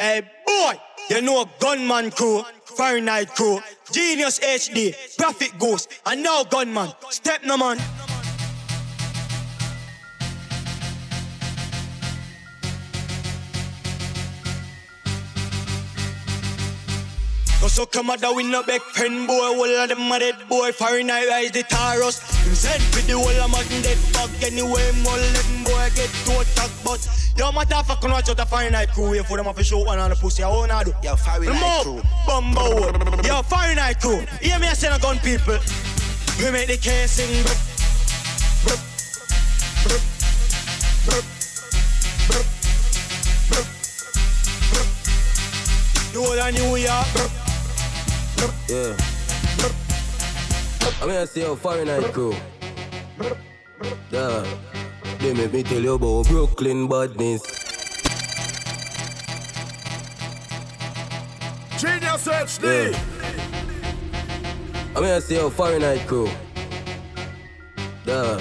Hey boy, you know a Gunman crew, Fahrenheit crew, Genius HD, Prophet Ghost, and now Gunman. Step no man. So come out we no back pen boy, all of them a dead boy, Fahrenheit rise the Taurus. Him send for the whole of my dead fuck anyway, more let boy get to attack, but yo motherfucker watch out the Fahrenheit crew, wait for them to show one on the pussy, I wanna do. Yo, Fahrenheit crew. Bumbo, yo Fahrenheit crew, hear me I say a gun people. We make the brup, brup, brup. The whole of New York, brup. Yeah. I'm gonna say a Fahrenheit crew. Yeah. They make me tell you about Brooklyn badness. Genius HD. Yeah. I'm gonna say a Fahrenheit crew. Yeah.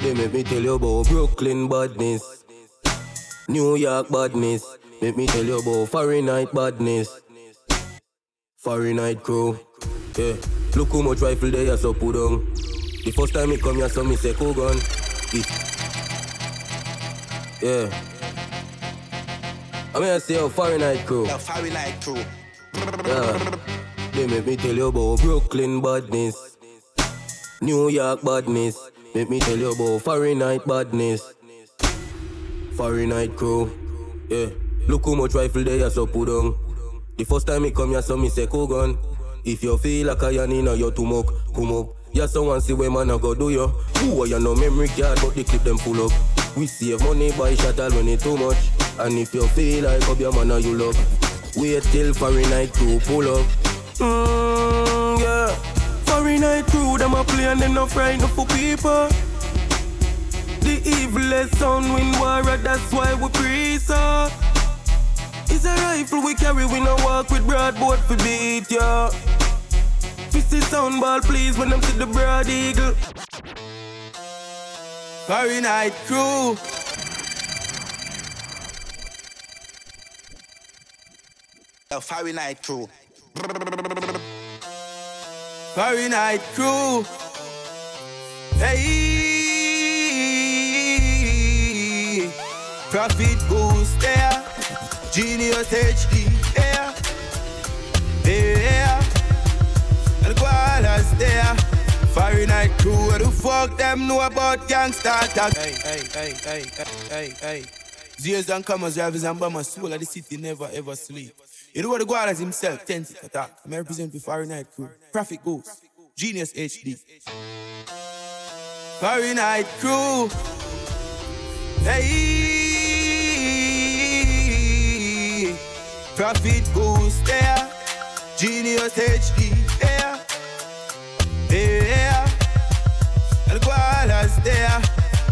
They make me tell you about Brooklyn badness. New York badness. Make me tell you about Fahrenheit badness. Fahrenheit crew. Yeah. Look how much rifle they are so put on. The first time me come here, so me say, cool gun. It. Yeah. I'm gonna say a Fahrenheit crew. Yo, Fahrenheit crew. Yeah. They make me tell you about Brooklyn badness. New York badness. Make me tell you about Fahrenheit badness. Fahrenheit crew. Yeah. Look how much rifle they are so put on. The first time me come here, so me say, gun. If you feel like a yanina, you too much, come up. Yeah, someone see where man I go do you. Who are you no memory card, but the clip them full up. We save money by shot all when it too much. And if you feel like up your man, you love. Wait till Fahrenheit crew pull up. Mmm, yeah. Fahrenheit crew, them a play and they no frightened for people. The evilest sound win war, that's why we praise her. It's a rifle we carry, we no walk with broadboard for beat, yeah. Fisty sound ball, please, when them see the broad eagle. Fahrenheit crew. Yo, Fahrenheit crew. Fahrenheit crew. Hey, Profit there. Genius HD, yeah, yeah. And Koala's there. Fahrenheit crew, what the fuck them know about gangsta attack? Hey, hey, hey, hey, hey, hey, hey. Zeros and commas, drivers and bombers, soul of the city never ever sleep. You know what the Gualas himself tends to attack. I'm represent the Fahrenheit crew. Prophet Ghost. Genius HD. Fahrenheit crew. Hey, Prophet Ghost there. Genius HD, yeah. Yeah. El Guala's there.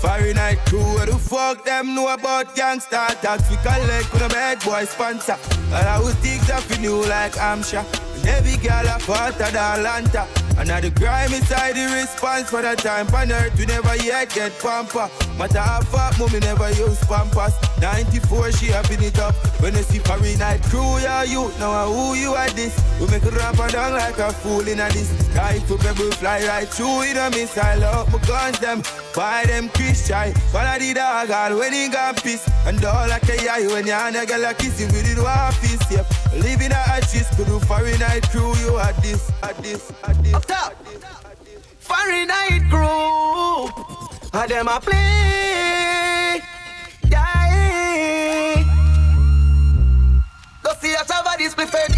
Fahrenheit crew, what the fuck them know about gangsta attacks? We collect with a bad boy sponsor. And I would think that we new like Amsha. And every girl a part of the Atlanta. And now the inside the response for the time on earth we never yet get pamper. Matter how fuck mommy never use pampers. 94 she been it up. When you see Fahrenheit crew, yeah you know who you are this. We make a rapper down like a fool in a this. Sky to pebble fly right through in a missile up my guns them. Buy them Christian. Follow the dog all when he got piss. And all like a eye when you and a girl a kiss him with the office. Yep. Living at a artist, could do Fahrenheit crew, you are this, at this, at this. Up top. Fahrenheit crew. I them a play. Yeah. Go see us over this buffet.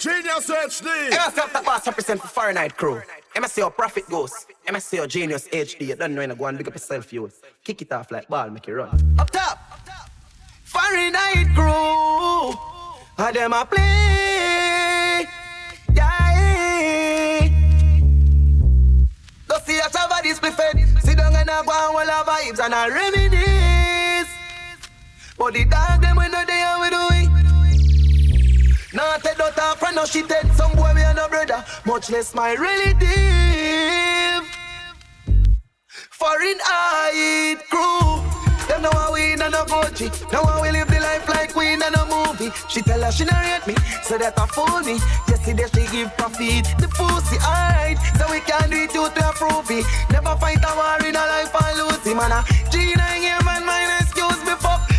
Genius HD. Ever stop that pass represent for Fahrenheit crew. Ever see your Prophet Ghost. Ever see your genius HD. You don't know when to go and big up yourself, you. Kick it off like ball, make it run. Up top. Fahrenheit crew. I ah, them a play. Yeah. Go see us over this buffet. Sit down and a go and all our vibes and a reminisce. But the dog them when no they and we do it. Nah, take no time for no shit head. Some boy me and no brother, much less my relative. Fahrenheit crew, them now I win and no Gucci. Now I will live the life like queen and a movie. She tell her she not rate me, so that I fool me. Yesterday she give profit, the pussy alright, so we can do it to approve it. Never fight a war in a life and lose it, man. Ah, Gina here, man, my excuse me fuck.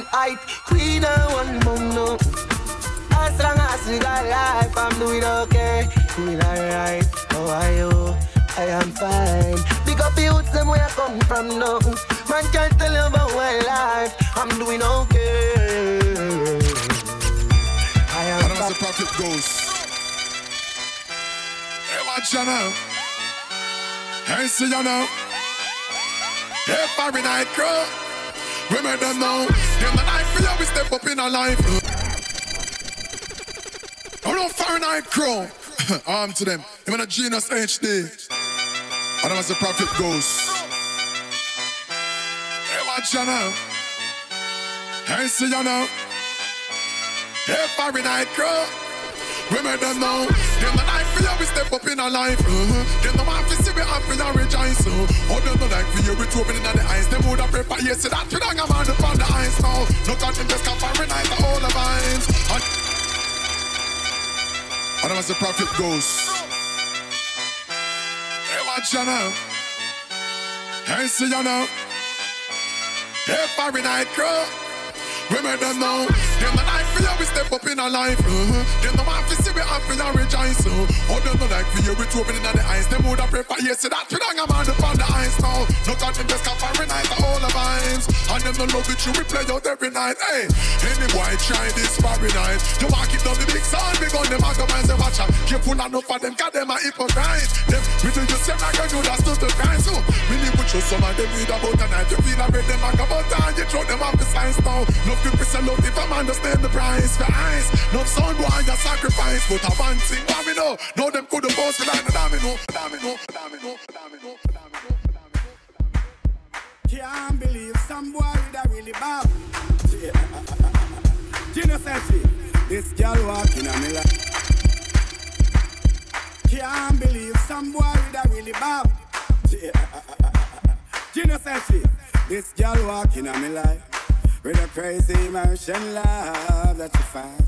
Height, we no one mum no. As long as we got life, I'm doing okay. Doing alright. How are you? I am fine. Big up youths, them where I come from now. Man can't tell you about my life. I'm doing okay. I am And as the prophet goes, hey, watch you now. Hey, see you now. Hey, Barry Night Crew. We made them know. Them the night for you, we step up in our life. Oh no, Fahrenheit Crow. Arm to them. Even a genius HD. And as the prophet goes. Hey, watch you now. Hey, see you now. Hey, Night Crow. We made them know. Them the night for you, we step up in our life. Uh-huh. Them the want to see we happy and rejoice. Uh. Oh, them the like for you, we open in the eyes. Them would have prepared, yes, that we don't have on the eyes now. No touch them just come Barry Night, the vines. And, and as the prophet goes. Hey, watch you now. Hey, see you now. Hey, Barry Night We made them know. Them the night for you, we step up in our life. Uh-huh. Them the want to see we happy and rejoice. Uh. Oh, them the like for you, we open in the eyes. Them would have prepared, yes, that we don't have on upon the eyes now. No touch them just every night, the whole of vines. And them no love with you, we play out every night. Hey, any boy try this every night. You walk it down the big sound, big on them, I go and say, watch out. Careful enough for them, cause them are hypocrites. Them, we do you say, like I do, that's some of them read about the night. You feel like them, I about time, you throw them off the science now. No people sell out if I'm understand the price for eyes. No son boy, you sacrifice, but I want thing, me. No, them could have bossed like the domino, domino, domino, domino, domino, domino. Can't believe some boy with a really bob. Gino says she, this girl walking on me like. Can't believe some boy with a really bob. Says she, this girl walking on me like. With a crazy emotion love that you find.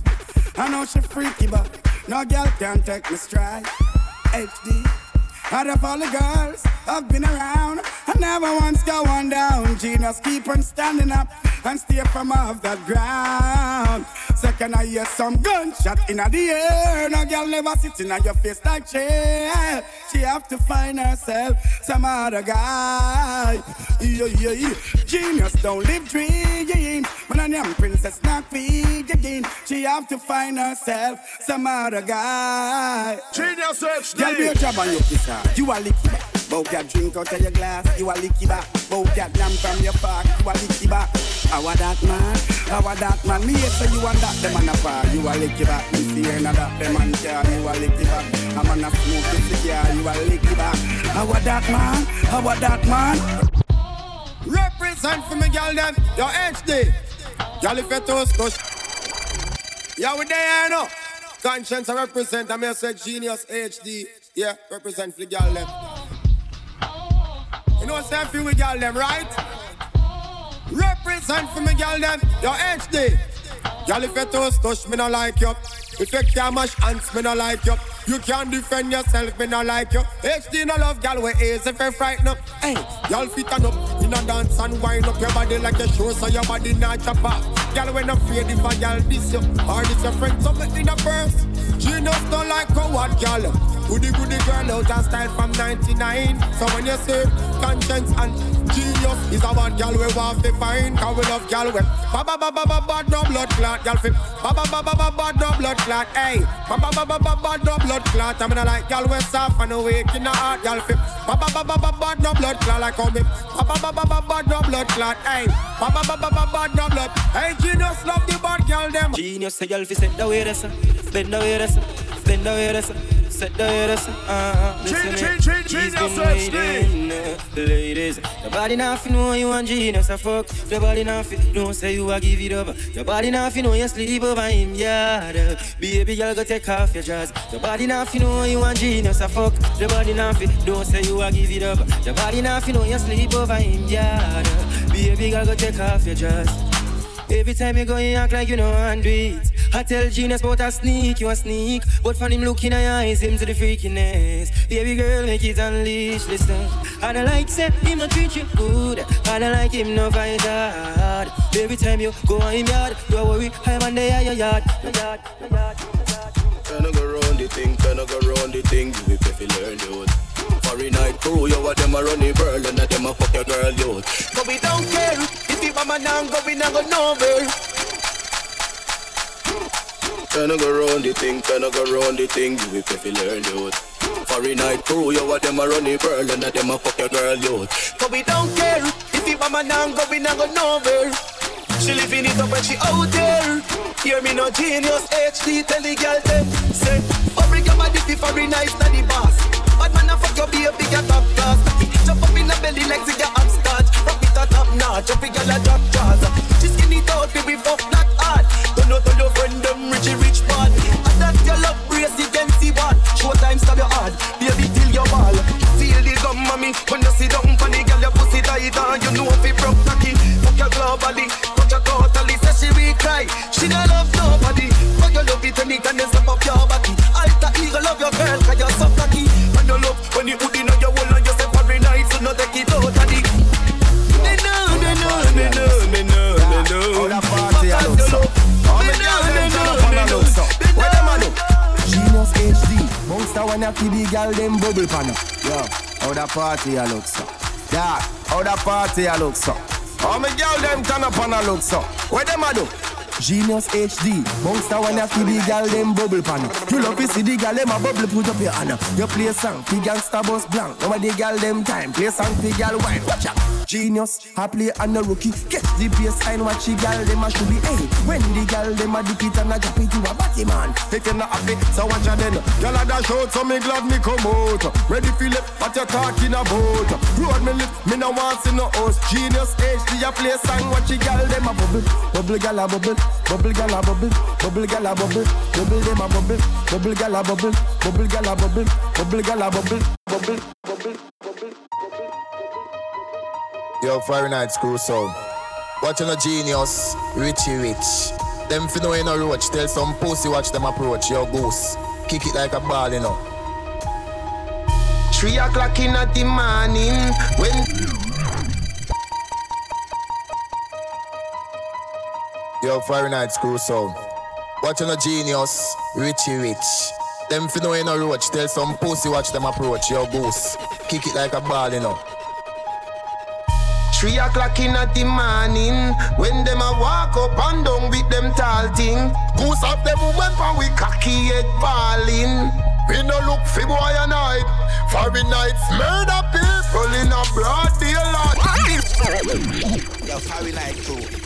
I know she freaky, but no girl can take me stride. HD. Out of all the girls I've been around, I never once got one down. Genius keep on standing up and stay from off that ground. Second, I hear some gunshot in the air. No girl never sitting on your face like chair. She have to find herself some other guy. Yeah, yeah, yeah. Genius don't live dream. When I young princess not feed again. She have to find herself some other guy. Genius Girl, be a job on your kiss her. You a licky Bout that drink out of your glass. You a licky back. Bout that lamb from your park. You a licky back. How a that man? How a that man? Me say you and that them on a par. You a licky back. Me see you that them on car. You a licky back. I'm on a smoke with the car. You a licky back. How a that man? How a that man? Represent for me, girl, them. Your HD. Girl, if you toast, touch. Yeah, we there now. Conscience I represent, I may say Genius HD. Yeah, represent for the girl them. You know what I'm saying girl them, right? Represent for me girl them, your HD. Girl, if you toast touch, me no like you. If you can't mash hands, me no like you. You can't defend yourself, me no like you. HD no love, girl, we easy if you frighten up. Hey, y'all fit on up in a dance and wind up your body like a show, so your body not chop off. Girl, when afraid if a girl diss you or diss your friend, so make in a first. Genius don't like coward, girl. Goody goody girl out of style from 99. So when you say conscience and genius is a bad girl we want to find. Cause we love girl we ba ba ba ba ba ba no blood clot girl fi ba ba ba ba ba ba no blood clot. Hey, ba ba ba ba ba ba no blood clot. I'm gonna like girl we soft and awake in the heart girl fi ba ba ba ba ba ba no blood clot like how me ba ba ba ba ba ba no blood clot. Hey, ba ba ba ba ba ba no blood. Hey, genius love the bad girl them. Genius, a girl fi set the way this, bend the way this, bend the way. Set the us, uh, listen Chin, chin, chin, chin, waiting, uh, ladies. Your body now fi know you want genius a fuck. Your body now fi know say you a give it up. Your body now fi know you sleep over him yard. Baby girl go take off your dress. Your body now fi know you want genius a fuck. Your body now fi know say you a give it up. Your body now fi know you sleep over him yard. Baby girl go take off your dress. Every time you go, you act like you know and do it. I tell genius about a sneak, you a sneak. But from him looking at your eyes, him to the freakiness. Baby girl, make it unleash, listen. I don't like say him not treat you good. I don't like him no fight hard. Every time you go on him yard, you worry, I'm on the yard, yard, yard, yard, yard. Turn go round the thing, turn go round the thing, you will learn dude. Foreign night crew, you what them a run the world and them a fuck your girl youth. But we don't care if the mama now go, we now go nowhere. Turn go round the thing, turn go round the thing, you will pay learn dude. Foreign night crew, you what them a run the world and them a fuck your girl youth. But we don't care if the mama now go, we now go nowhere. She living it up when she out there. Hear me no genius HD, tell the girl them say, Hurry your body fi foreign nice na the boss. Your baby get top class. Jump up in the belly like zigga upstart. Rock it a top notch, every girl a drop jaws. She skinny out, baby fuck not hard. Don't know tell your friend them richy rich bad. And that your love brace the density one. Showtime stab your hard, baby till your ball. Feel the gum mommy when you sit down for the girl your pussy tight and you know monster when I feed the girl them bubble pan. Yo, how that party a look so? Yeah, how that party a look so? How me girl them turn up and a look so? Where them a do? Genius HD, monster when I feed the girl them bubble pan. You love to see the girl them a bubble put up your hand. You play song, fi gangsta boss blank. Now the girl them time, play song fi girl wine. Watch out. Genius, I play on a rookie. Catch the baseline, watch the girl them a should be. Hey, when the girl them a dip it and a drop it, you a batty man. If you not happy, so watch out then. Girl a dash out, so me glad me come out. Ready for it, what you talking about? Road me live, me no want see no host. Genius HD, a play song, watch the girl them a bubble, Bubble gal a bubble, bubble gal a bubble, bubble gal a bubble, bubble them a bubble, bubble gal a bubble, bubble gal a bubble, bubble gal a bubble, bubble, bubble. Yo, Fire Night Screw Sound. Watching a genius, Richie Rich. Them fi know in a roach, tell some pussy watch them approach. Yo, goose, kick it like a ball, you know. Three o'clock in the morning when Yo, Fire Night Screw Sound. Watching a genius, Richie Rich. Them fi know in a roach, tell some pussy watch them approach. Yo, goose, kick it like a ball, you know. Three o'clock in the morning When them a walk up and down with them tall thing. Goose up them woman for we cocky head balling We no look fi boy a night. Foreign nights murder people in a broad daylight. Yo, Harry Night Crew.